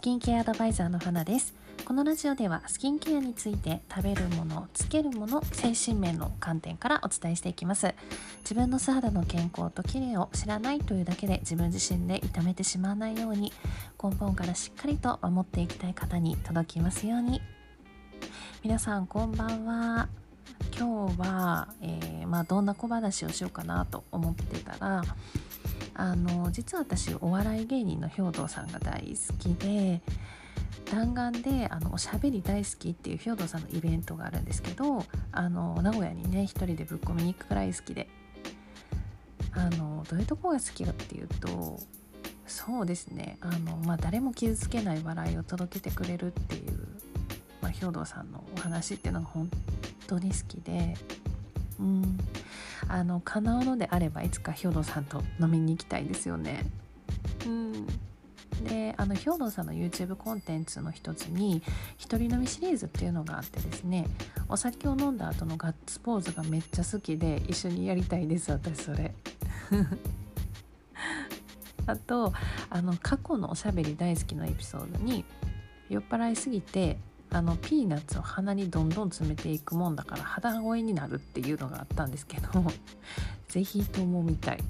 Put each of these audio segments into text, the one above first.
スキンケアアドバイザーの花です。このラジオではスキンケアについて食べるものつけるもの精神面の観点からお伝えしていきます。自分の素肌の健康と綺麗を知らないというだけで自分自身で痛めてしまわないように根本からしっかりと守っていきたい方に届きますように。皆さんこんばんは。今日は、えー、まあ、どんな小話をしようかなと思ってたらあの実は私お笑い芸人の兵藤さんが大好きで弾丸であのおしゃべり大好きっていう兵藤さんのイベントがあるんですけどあの名古屋にね一人でぶっ込みに行くくらい好きで。あのどういうとこが好きかっていうとそうですね。あの、まあ、誰も傷つけない笑いを届けてくれるっていう、まあ、兵藤さんのお話っていうのが本当に好きで。うん。あの叶うのであればいつか兵藤さんと飲みに行きたいですよね。うんであの兵藤さんの YouTube コンテンツの一つに一人飲みシリーズっていうのがあってですねお酒を飲んだ後のガッツポーズがめっちゃ好きで一緒にやりたいです私それ あとあの過去のおしゃべり大好きのエピソードに酔っ払いすぎてあのピーナッツを鼻にどんどん詰めていくもんだから肌声になるっていうのがあったんですけど 是非とも見たい。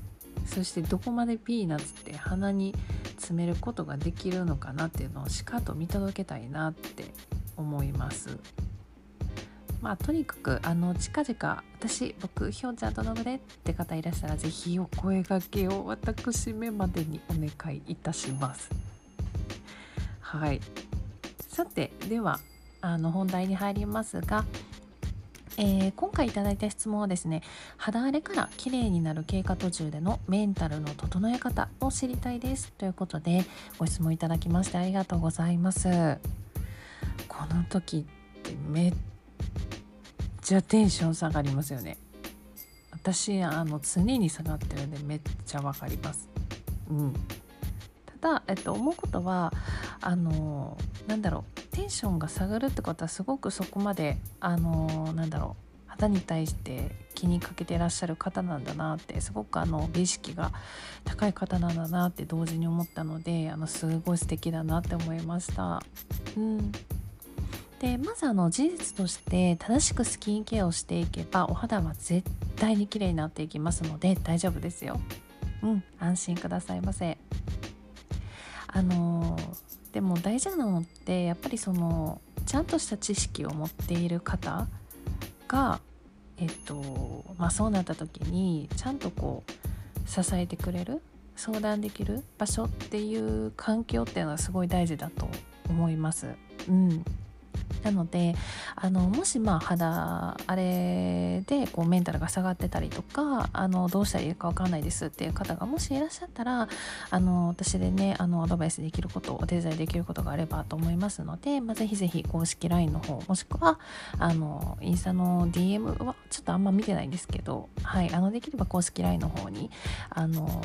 そしてどこまでピーナッツって鼻に詰めることができるのかなっていうのをしかと見届けたいなって思います。まあとにかくあの近々私僕ひょんちゃんと飲むでって方いらしたら是非お声がけを私めまでにお願いいたします。はい。さてではあの本題に入りますが、えー、今回いただいた質問はですね肌荒れから綺麗になる経過途中でのメンタルの整え方を知りたいですということでご質問いただきましてありがとうございます。この時ってめっちゃテンション下がりますよね。私あの常に下がってるんでめっちゃわかります。うん。ただ、えっと、思うことはあのなんだろう。テンションが下がるってことはすごくそこまであのなんだろう肌に対して気にかけてらっしゃる方なんだなってすごくあの美意識が高い方なんだなって同時に思ったのであのすごい素敵だなって思いました。うんでまずあの事実として正しくスキンケアをしていけばお肌は絶対に綺麗になっていきますので大丈夫ですよ。うん安心くださいませ。あのでも大事なのってやっぱりそのちゃんとした知識を持っている方がえっとまあそうなった時にちゃんとこう支えてくれる相談できる場所っていう環境っていうのはすごい大事だと思います。うん、なのであのもしまあ肌荒れでこうメンタルが下がってたりとかあのどうしたらいいか分かんないですっていう方がもしいらっしゃったらあの私でねあのアドバイスできることお手伝いできることがあればと思いますので、まあ、ぜひぜひ公式 LINE の方もしくはあのインスタの DM はちょっとあんま見てないんですけど、はい、あのできれば公式 LINE の方にあの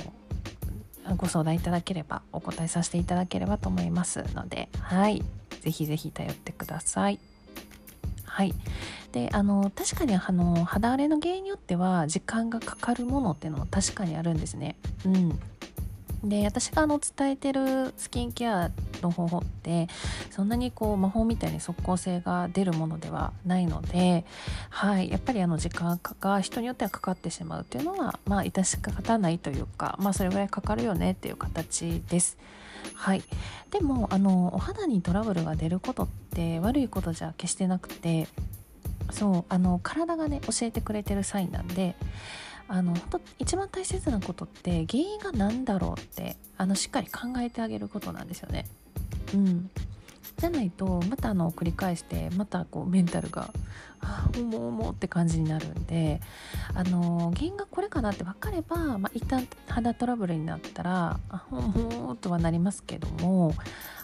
ご相談いただければお答えさせていただければと思いますのではい。ぜひぜひ頼ってください。はい、であの確かにあの肌荒れの原因によっては時間がかかるものっていうのも確かにあるんですね。うんで私があの伝えてるスキンケアの方法ってそんなにこう魔法みたいに即効性が出るものではないので、はい、やっぱりあの時間が人によってはかかってしまうっていうのはまあ致し方ないというかまあそれぐらいかかるよねっていう形です。はい、でもあのお肌にトラブルが出ることって悪いことじゃ決してなくてそうあの体がね教えてくれてるサインなんであの本当一番大切なことって原因が何だろうってあのしっかり考えてあげることなんですよね。うん、じゃないとまたあの繰り返してまたこうメンタルが「ああもうもう」って感じになるんであの原因がこれかなって分かれば、まあ、一旦肌トラブルになったら「あもう」とはなりますけども、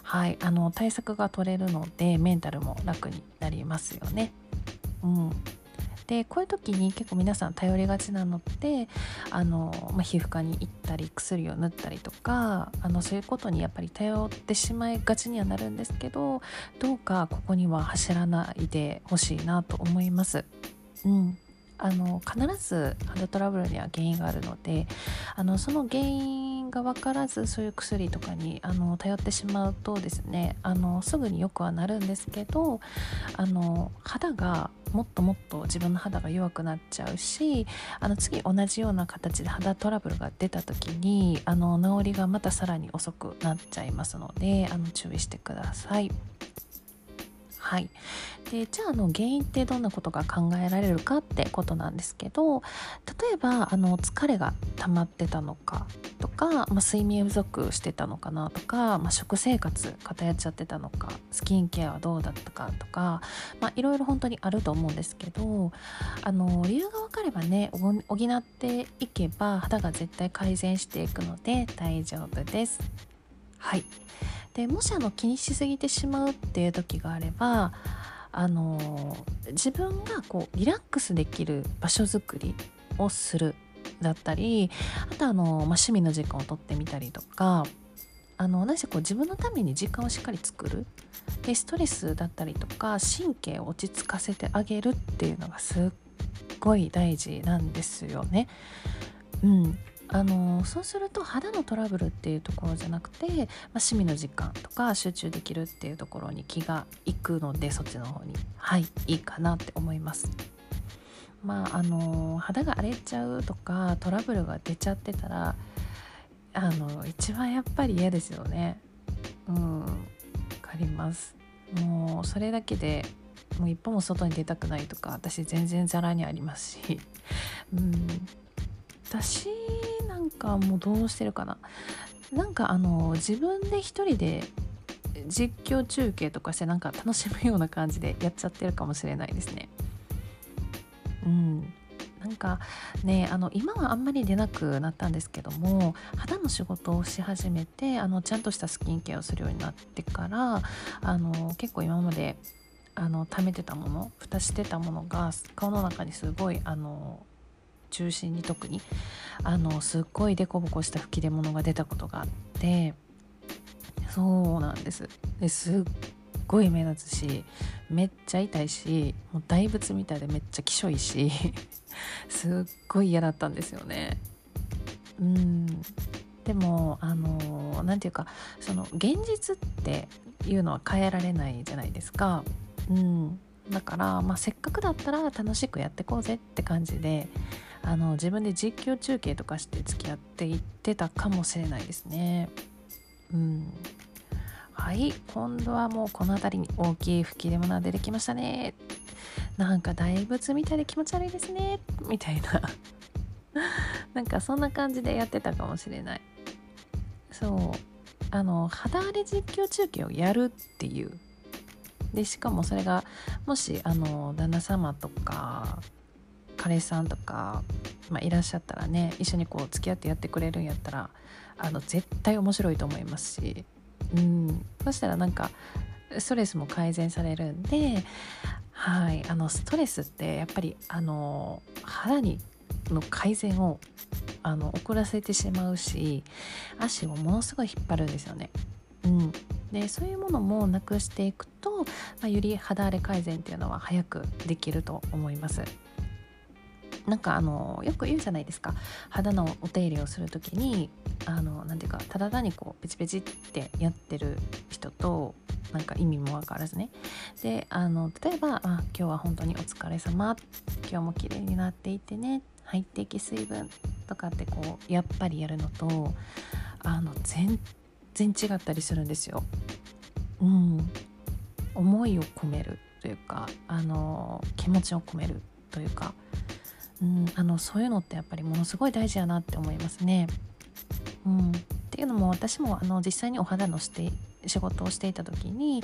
はい、あの対策が取れるのでメンタルも楽になりますよね。うんでこういう時に結構皆さん頼りがちなのってあの、まあ、皮膚科に行ったり薬を塗ったりとかあのそういうことにやっぱり頼ってしまいがちにはなるんですけどどうかここには走らないでほしいなと思います。うんあの必ず肌トラブルには原因があるのであのその原因が分からずそういう薬とかにあの頼ってしまうとですねあのすぐによくはなるんですけどあの肌がもっともっと自分の肌が弱くなっちゃうしあの次同じような形で肌トラブルが出た時にあの治りがまたさらに遅くなっちゃいますのであの注意してください。はい、でじゃああの原因ってどんなことが考えられるかってことなんですけど例えばあの疲れが溜まってたのかとか、まあ、睡眠不足してたのかなとか、まあ、食生活偏っちゃってたのかスキンケアはどうだったかとか、まあ、いろいろ本当にあると思うんですけどあの理由が分かればね補っていけば肌が絶対改善していくので大丈夫です。はい。でもしあの気にしすぎてしまうっていう時があればあの自分がこうリラックスできる場所づくりをするだったりあとあの、まあ、趣味の時間をとってみたりとかあの何せこう自分のために時間をしっかり作る。でストレスだったりとか神経を落ち着かせてあげるっていうのがすっごい大事なんですよね。うん、あのそうすると肌のトラブルっていうところじゃなくて、まあ、趣味の時間とか集中できるっていうところに気がいくのでそっちの方にはいいいかなって思います。まああの肌が荒れちゃうとかトラブルが出ちゃってたらあの一番やっぱり嫌ですよね。うんわかります。もうそれだけでもう一歩も外に出たくないとか私全然ざらにありますし、うん、私なんかもうどうしてるかな。なんかあの自分で一人で実況中継とかしてなんか楽しむような感じでやっちゃってるかもしれないですね。うん。なんかねあの今はあんまり出なくなったんですけども肌の仕事をし始めてあのちゃんとしたスキンケアをするようになってからあの結構今まであの貯めてたもの蓋してたものが顔の中にすごいあの中心に特にあのすっごいデコボコした吹き出物が出たことがあってそうなんです。ですっごい目立つしめっちゃ痛いしもう大仏みたいでめっちゃきしょいし すっごい嫌だったんですよね。うん。でもあの何て言うかその現実っていうのは変えられないじゃないですか。うん。だから、まあ、せっかくだったら楽しくやってこうぜって感じであの自分で実況中継とかして付き合っていってたかもしれないですね。うん。はい今度はもうこの辺りに大きい吹き出物が出てきましたね。なんか大仏みたいで気持ち悪いですね。みたいな。なんかそんな感じでやってたかもしれない。そう。あの肌荒れ実況中継をやるっていう。でしかもそれがもしあの旦那様とか彼氏さんとか、まあ、いらっしゃったらね一緒にこう付き合ってやってくれるんやったらあの絶対面白いと思いますし、うん、そしたらなんかストレスも改善されるんで、はい、あのストレスってやっぱりあの肌にの改善をあの遅らせてしまうし足をものすごい引っ張るんですよね。うん、でそういうものもなくしていくと、まあ、より肌荒れ改善っていうのは早くできると思います。なんかあのよく言うじゃないですか。肌のお手入れをする時にあのなんていうかただ単にこうペチペチってやってる人となんか意味も分からずね。であの例えばあ「今日は本当にお疲れ様。今日も綺麗になっていてね。入っていき水分」とかってこうやっぱりやるのとあの全然違ったりするんですよ。うん、思いを込めるというかあの気持ちを込めるというか。うん、あのそういうのってやっぱりものすごい大事やなって思いますね。うん、っていうのも私もあの実際にお肌のして仕事をしていた時に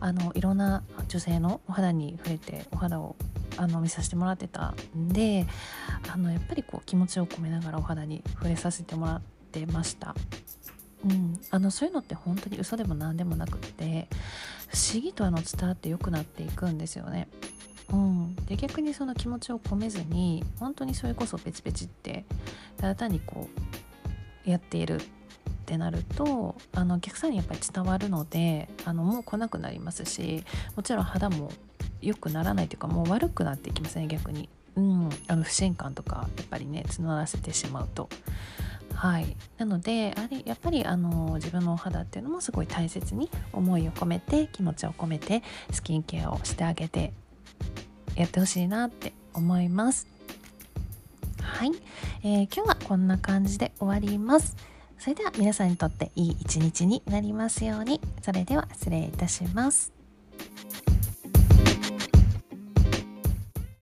あのいろんな女性のお肌に触れてお肌をあの見させてもらってたんであのやっぱりこう気持ちを込めながらお肌に触れさせてもらってました。うん、あのそういうのって本当に嘘でも何でもなくって不思議とあの伝わって良くなっていくんですよね。うん、で逆にその気持ちを込めずに本当にそれこそペチペチってただ単にこうやっているってなるとあのお客さんにやっぱり伝わるのであのもう来なくなりますしもちろん肌も良くならないというかもう悪くなっていきますね逆に。うん、あの不信感とかやっぱりね募らせてしまうと。はいなのでやっぱりあの自分のお肌っていうのもすごい大切に思いを込めて気持ちを込めてスキンケアをしてあげてやってほしいなって思います。はい、えー、今日はこんな感じで終わります。それでは皆さんにとっていい一日になりますように。それでは失礼いたします。